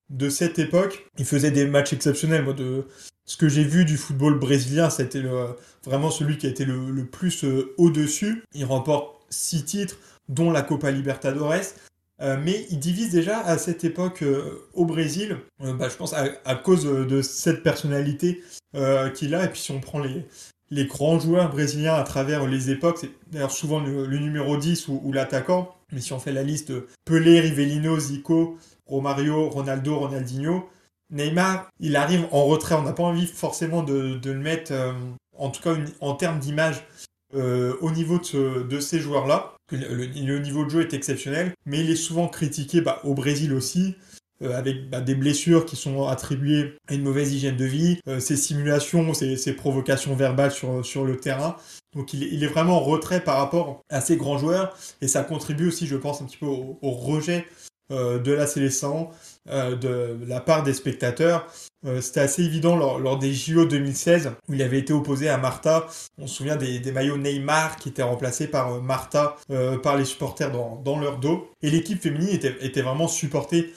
de cette époque. Il faisait des matchs exceptionnels. Moi, de ce que j'ai vu du football brésilien, c'était vraiment celui qui a été le, le plus au-dessus. Il remporte 6 titres, dont la Copa Libertadores. Euh, mais il divise déjà à cette époque euh, au Brésil, euh, bah, je pense à, cause de cette personnalité qu'il a. Et puis si on prend les, les grands joueurs brésiliens à travers les époques, c'est d'ailleurs souvent le, numéro 10 ou, l'attaquant. Mais si on fait la liste Pelé, Rivellino, Zico, Romario, Ronaldo, Ronaldinho, Neymar, il arrive en retrait. On n'a pas envie forcément de, le mettre, en tout cas en termes d'image, au niveau de ces joueurs-là le, niveau de jeu est exceptionnel, mais il est souvent critiqué bah, au Brésil aussi, euh, avec bah, des blessures qui sont attribuées à une mauvaise hygiène de vie, euh, ses simulations, ses, provocations verbales sur, le terrain. Donc il, est vraiment en retrait par rapport à ces grands joueurs, et ça contribue aussi, je pense, un petit peu au, rejet euh, de la sélection, de la part des spectateurs. Euh, c'était assez évident lors, des JO 2016 où il avait été opposé à Martha. On se souvient des, maillots Neymar qui étaient remplacés par euh, Martha euh, par les supporters dans, leur dos. Et l'équipe féminine était, vraiment supportée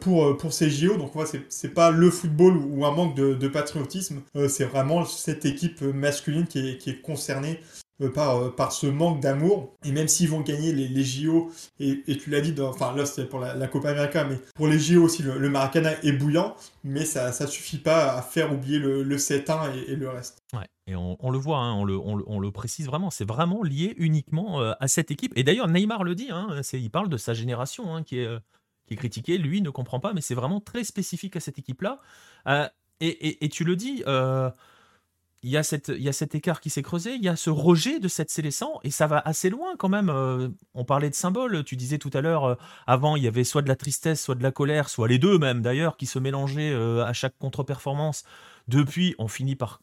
pour, pour ces JO. Donc moi, c'est pas le football ou un manque de, patriotisme. c'est vraiment cette équipe masculine qui est, qui est concernée euh, par, euh, par ce manque d'amour. Et même s'ils vont gagner les, les JO, et, et tu l'as dit, enfin là c'était pour la, Copa América, mais pour les JO aussi, le, Maracana est bouillant, mais ça ne suffit pas à faire oublier le, le 7-1 et, le reste. Ouais, et on, le voit, hein, on, le, on, le, précise vraiment, c'est vraiment lié uniquement euh, à cette équipe. Et d'ailleurs, Neymar le dit, hein, il parle de sa génération hein, qui, est, qui est critiquée, lui ne comprend pas, mais c'est vraiment très spécifique à cette équipe-là. et, et, tu le dis, il y, a cet écart qui s'est creusé, il y a ce rejet de cette sélection, et ça va assez loin quand même. Euh, on parlait de symboles, tu disais tout à l'heure, euh, avant, il y avait soit de la tristesse, soit de la colère, soit les deux même d'ailleurs, qui se mélangeaient euh, à chaque contre-performance. Depuis, on finit par,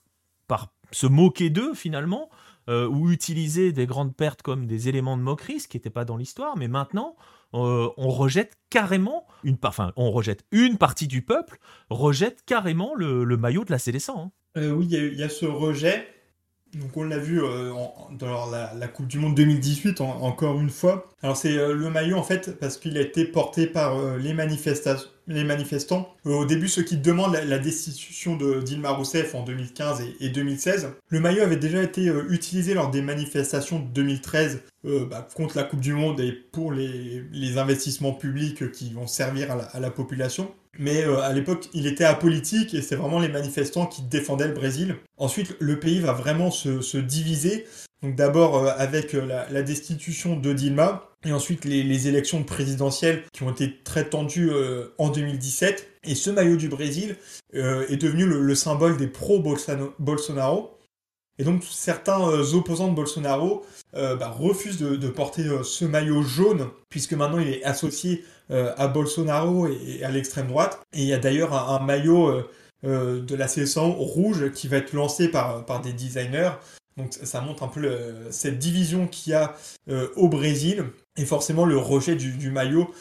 se moquer d'eux finalement. ou utiliser des grandes pertes comme des éléments de moquerie, ce qui n'était pas dans l'histoire, mais maintenant, on rejette carrément une, enfin, on rejette une partie du peuple rejette carrément le, maillot de la Célestin. Oui, il y, a ce rejet. Donc on l'a vu euh, dans la, Coupe du Monde 2018 encore une fois. Alors c'est euh, le maillot en fait parce qu'il a été porté par euh, les, les manifestants. au début ceux qui demandent la, destitution de Dilma Rousseff en 2015 et, 2016. Le maillot avait déjà été utilisé lors des manifestations de 2013 bah, contre la Coupe du Monde et pour les, investissements publics qui vont servir à la population. Mais euh, à l'époque, il était apolitique et c'est vraiment les manifestants qui défendaient le Brésil. Ensuite, le pays va vraiment se, diviser. Donc d'abord euh, avec euh, la, destitution de Dilma et ensuite les, élections présidentielles qui ont été très tendues en 2017. Et ce maillot du Brésil est devenu le, symbole des pro-Bolsonaro. Et donc certains opposants de Bolsonaro bah, refusent de porter ce maillot jaune puisque maintenant il est associé à Bolsonaro et, à l'extrême droite. Et il y a d'ailleurs un, maillot euh, euh, de la sélection rouge qui va être lancé par, par des designers. Donc ça montre un peu cette division qu'il y a au Brésil. Et forcément, le rejet du, maillot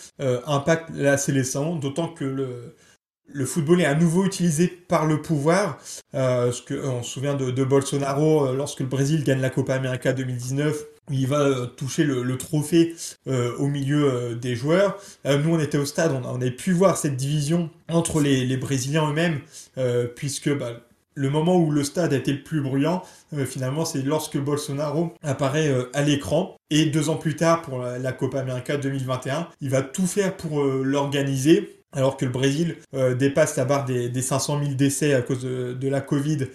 impacte la sélection, d'autant que le, football est à nouveau utilisé par le pouvoir. on se souvient de, de Bolsonaro lorsque le Brésil gagne la Copa América 2019 il va euh, toucher le, trophée euh, au milieu euh, des joueurs. nous, on était au stade, on, avait pu voir cette division entre les, Brésiliens eux-mêmes, puisque bah, le moment où le stade a été le plus bruyant, finalement, c'est lorsque Bolsonaro apparaît à l'écran. Et deux ans plus tard, pour la, Copa América 2021, il va tout faire pour l'organiser. Alors que le Brésil dépasse la barre des, 500 000 décès à cause de, la Covid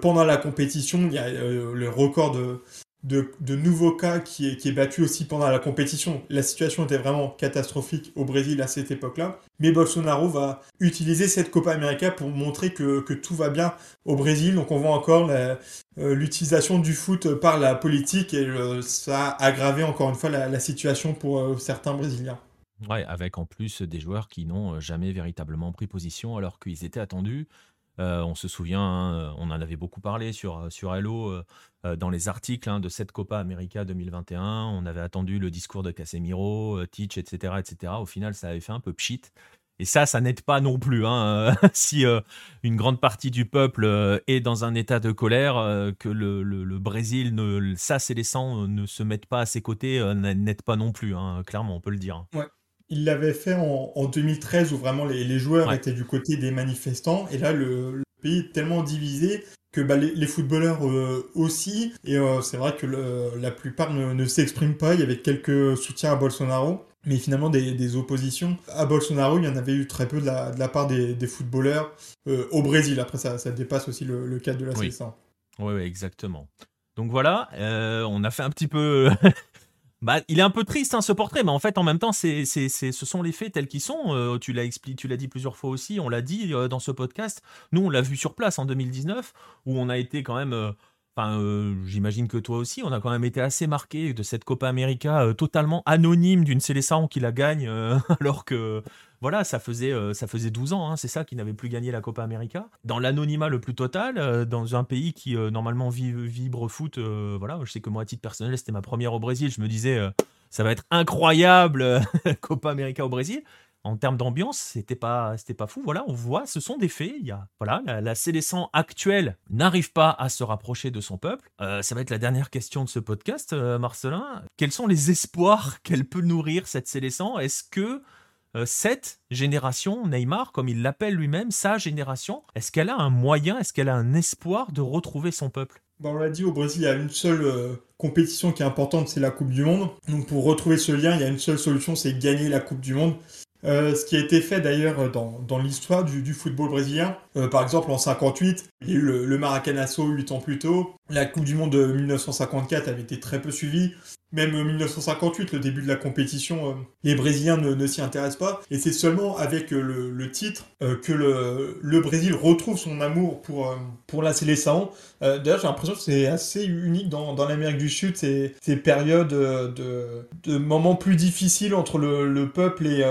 pendant la compétition, il y a le record de, de, nouveaux cas qui est, qui est battu aussi pendant la compétition. La situation était vraiment catastrophique au Brésil à cette époque-là. Mais Bolsonaro va utiliser cette Copa América pour montrer que, tout va bien au Brésil. Donc on voit encore euh, l'utilisation du foot par la politique et ça a aggravé encore une fois la, situation pour euh, certains Brésiliens. Ouais, avec en plus des joueurs qui n'ont jamais véritablement pris position alors qu'ils étaient attendus. Euh, on se souvient, hein, on en avait beaucoup parlé sur, sur Hello euh, dans les articles hein, de cette Copa América 2021. On avait attendu le discours de Casemiro, euh, Teach, etc., etc. Au final, ça avait fait un peu pchit. Et ça, ça n'aide pas non plus. Hein, si une grande partie du peuple est dans un état de colère, que le, Brésil, ne, ça, c'est les sangs, ne se mettent pas à ses côtés, n'aide pas non plus. clairement, on peut le dire. Il l'avait fait en, 2013 où vraiment les, joueurs étaient du côté des manifestants. Et là, le, pays est tellement divisé que bah, les, footballeurs euh, aussi. Et euh, c'est vrai que la plupart ne, s'expriment pas. Il y avait quelques soutiens à Bolsonaro. Mais finalement, des, oppositions à Bolsonaro, il y en avait eu très peu de la, part des, footballeurs euh, au Brésil. Après, ça, ça dépasse aussi le, cadre de la oui. CSA. Oui, oui, exactement. Donc voilà, on a fait un petit peu Bah, il est un peu triste hein, ce portrait, mais en fait, en même temps, c'est, c'est, ce sont les faits tels qu'ils sont. Euh, tu l'as expliqué, tu l'as dit plusieurs fois aussi, on l'a dit euh, dans ce podcast. Nous, on l'a vu sur place en 2019, où on a été quand même. Euh, j'imagine que toi aussi, on a quand même été assez marqué de cette Copa América totalement anonyme d'une sélection qui la gagne, alors que voilà, ça faisait, euh, ça faisait 12 ans, hein, c'est ça, qui n'avait plus gagné la Copa América. Dans l'anonymat le plus total, euh, dans un pays qui euh, normalement vibre foot, voilà, je sais que moi, à titre personnel, c'était ma première au Brésil, je me disais, ça va être incroyable, Copa América au Brésil en termes d'ambiance, c'était pas, c'était pas fou. Voilà, on voit, ce sont des faits. Il y a, voilà, la, la actuelle n'arrive pas à se rapprocher de son peuple. ça va être la dernière question de ce podcast, Marcelin. Quels sont les espoirs qu'elle peut nourrir cette Célestin Est-ce que cette génération, Neymar, comme il l'appelle lui-même, sa génération, est-ce qu'elle a un moyen, est-ce qu'elle a un espoir de retrouver son peuple? On l'a dit, au Brésil, il y a une seule euh, compétition qui est importante, c'est la Coupe du Monde. Donc pour retrouver ce lien, il y a une seule solution, c'est gagner la Coupe du Monde. Euh, ce qui a été fait d'ailleurs dans, l'histoire du, football brésilien. par exemple, en 58, il y a eu le, le Maracanazo 8 ans plus tôt. La Coupe du Monde de 1954 avait été très peu suivie. Même 1958, le début de la compétition, euh, les Brésiliens ne, s'y intéressent pas. Et c'est seulement avec euh, le, titre euh, que le, Brésil retrouve son amour pour, pour la sélection. D'ailleurs, j'ai l'impression que c'est assez unique dans, l'Amérique du Sud, ces, ces périodes de, moments plus difficiles entre le, peuple et,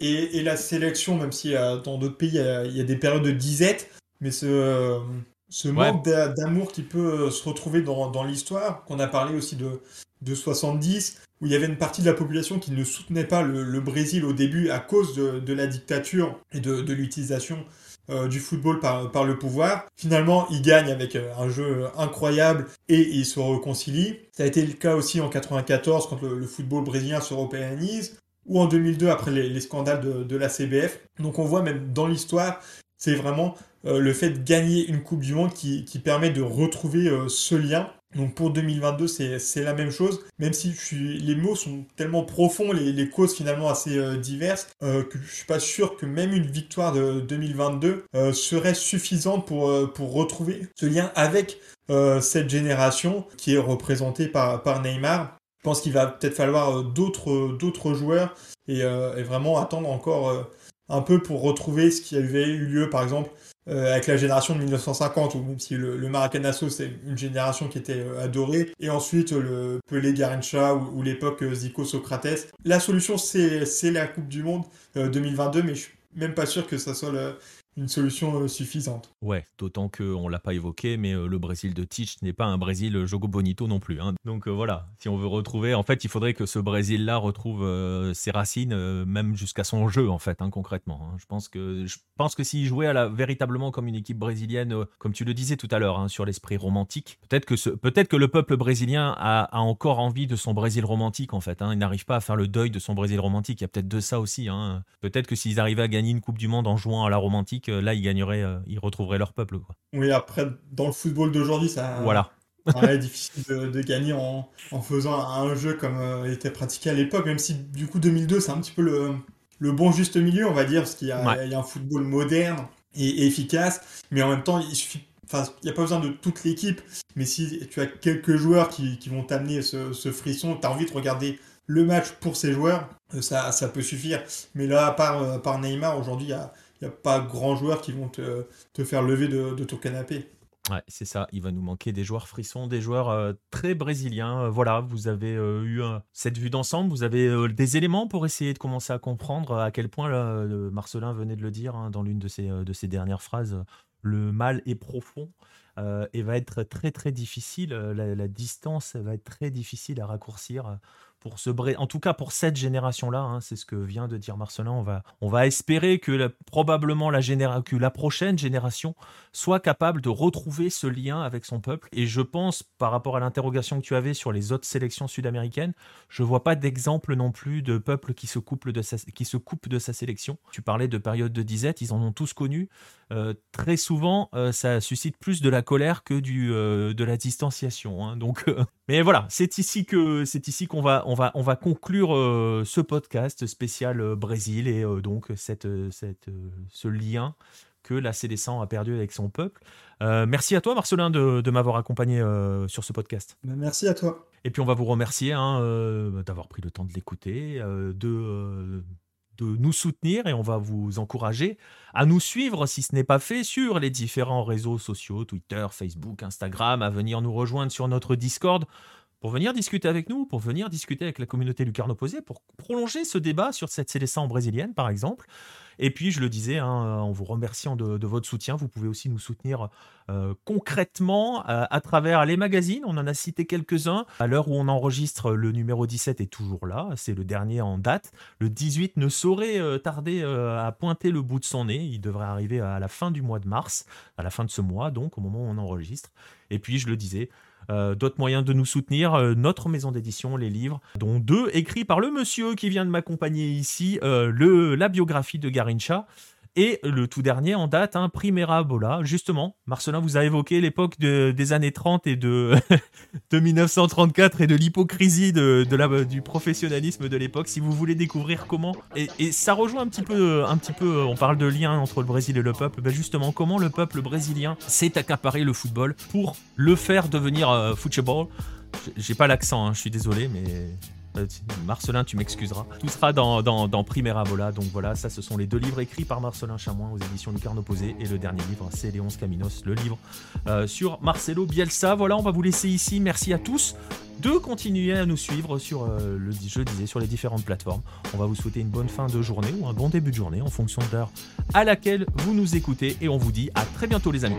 et, la sélection, même si dans d'autres pays, il y, a, des périodes de disette. Mais ce, ce manque d'amour qui peut se retrouver dans, dans l'histoire, qu'on a parlé aussi de, de 70, où il y avait une partie de la population qui ne soutenait pas le, Brésil au début à cause de, la dictature et de, l'utilisation euh, du football par, par, le pouvoir. Finalement, ils gagnent avec euh, un jeu incroyable et ils se réconcilient. Ça a été le cas aussi en 94 quand le, football brésilien s'européanise ou en 2002 après les, scandales de, la CBF. Donc on voit même dans l'histoire, c'est vraiment euh, le fait de gagner une Coupe du Monde qui, permet de retrouver ce lien donc pour 2022, c'est la même chose, même si les mots sont tellement profonds, les, les causes finalement assez euh, diverses, euh, que je suis pas sûr que même une victoire de 2022 euh, serait suffisante pour, pour retrouver ce lien avec cette génération qui est représentée par, par Neymar. Je pense qu'il va peut-être falloir d'autres d'autres joueurs et, et, vraiment attendre encore un peu pour retrouver ce qui avait eu lieu par exemple euh, avec la génération de 1950, où même si le, le Maracanazo c'est une génération qui était euh, adorée, et ensuite le Pelé Garincha ou, l'époque euh, Zico Socrates. La solution c'est la Coupe du Monde 2022, mais je suis même pas sûr que ça soit le, une solution euh, suffisante. Ouais, d'autant qu'on ne l'a pas évoqué, mais euh, le Brésil de Tich n'est pas un Brésil euh, Jogo Bonito non plus. Hein. Donc voilà, si on veut retrouver, en fait, il faudrait que ce Brésil-là retrouve ses racines, même jusqu'à son jeu, en fait, hein, concrètement. Hein. Je pense que, je pense que s'il jouait à véritablement comme une équipe brésilienne, comme tu le disais tout à l'heure, sur l'esprit romantique, peut-être que, que le peuple brésilien a, encore envie de son Brésil romantique, en fait. Il n'arrive pas à faire le deuil de son Brésil romantique. Il y a peut-être de ça aussi. Peut-être que s'ils arrivaient à gagner une Coupe du Monde en jouant à la romantique, là, ils gagneraient, euh, ils retrouveraient leur peuple. Quoi. Oui, après, dans le football d'aujourd'hui, ça. Voilà. est difficile de, gagner en, faisant un jeu comme euh, était pratiqué à l'époque, même si du coup 2002 c'est un petit peu le, le, bon juste milieu, on va dire, parce qu'il y, a un football moderne et, efficace, mais en même temps il suffit, enfin il n'y a pas besoin de toute l'équipe, mais si tu as quelques joueurs qui, vont t'amener ce, ce, frisson, tu as envie de regarder le match pour ces joueurs, euh, ça, ça peut suffire. Mais là, à part, par Neymar, aujourd'hui, il y a il n'y a pas grand joueurs qui vont te, te faire lever de, ton canapé. Ouais, c'est ça. Il va nous manquer des joueurs frissons, des joueurs euh, très brésiliens. Euh, voilà, vous avez euh, eu cette vue d'ensemble, vous avez des éléments pour essayer de commencer à comprendre à quel point, Marcelin venait de le dire hein, dans l'une de ses, de ses dernières phrases, le mal est profond et va être très très difficile. La, distance va être très difficile à raccourcir pour ce en tout cas pour cette génération-là, hein, c'est ce que vient de dire Marcelin. On va, on va espérer que probablement la, que la prochaine génération soit capable de retrouver ce lien avec son peuple. Et je pense, par rapport à l'interrogation que tu avais sur les autres sélections sud-américaines, je vois pas d'exemple non plus de peuple qui se coupe de sa, qui se coupe de sa sélection. Tu parlais de période de disette, ils en ont tous connu. Euh, très souvent, euh, ça suscite plus de la colère que du, euh, de la distanciation. Hein. donc, mais voilà, c'est ici que c'est ici qu'on va on va, on va conclure euh, ce podcast spécial euh, Brésil et euh, donc cette, cette, ce lien que la CDC a perdu avec son peuple. merci à toi, Marcelin, de, de m'avoir accompagné sur ce podcast. Ben, merci à toi. Et puis on va vous remercier hein, d'avoir pris le temps de l'écouter, de, de nous soutenir et on va vous encourager à nous suivre si ce n'est pas fait sur les différents réseaux sociaux, Twitter, Facebook, Instagram, à venir nous rejoindre sur notre Discord pour venir discuter avec nous, pour venir discuter avec la communauté lucarne opposée, pour prolonger ce débat sur cette sélection brésilienne, par exemple. Et puis, je le disais, hein, en vous remerciant de, votre soutien, vous pouvez aussi nous soutenir euh, concrètement euh, à travers les magazines. On en a cité quelques-uns. À l'heure où on enregistre, le numéro 17 est toujours là. C'est le dernier en date. Le 18 ne saurait euh, tarder à pointer le bout de son nez. Il devrait arriver à la fin du mois de mars, à la fin de ce mois, donc au moment où on enregistre. Et puis, je le disais, euh, d'autres moyens de nous soutenir, euh, notre maison d'édition, les livres, dont deux écrits par le monsieur qui vient de m'accompagner ici, euh, le, la biographie de Garincha. Et le tout dernier en date, hein, Primera Bola. Justement, Marcelin vous a évoqué l'époque des années 30 et de, de 1934 et de l'hypocrisie du professionnalisme de l'époque. Si vous voulez découvrir comment, et, ça rejoint un petit, peu, on parle de lien entre le Brésil et le peuple, ben justement, comment le peuple brésilien s'est accaparé le football pour le faire devenir euh, football? J'ai pas l'accent, hein, je suis désolé, mais Marcelin, tu m'excuseras. Tout sera dans, dans, Primera Vola. Donc voilà, ça, ce sont les deux livres écrits par Marcelin Chamoin aux éditions Lucarne Opposé. Et le dernier livre, c'est Léonce Caminos, le livre euh, sur Marcelo Bielsa. Voilà, on va vous laisser ici. Merci à tous de continuer à nous suivre sur, euh, le, je disais, sur les différentes plateformes. On va vous souhaiter une bonne fin de journée ou un bon début de journée en fonction de l'heure à laquelle vous nous écoutez. Et on vous dit à très bientôt, les amis.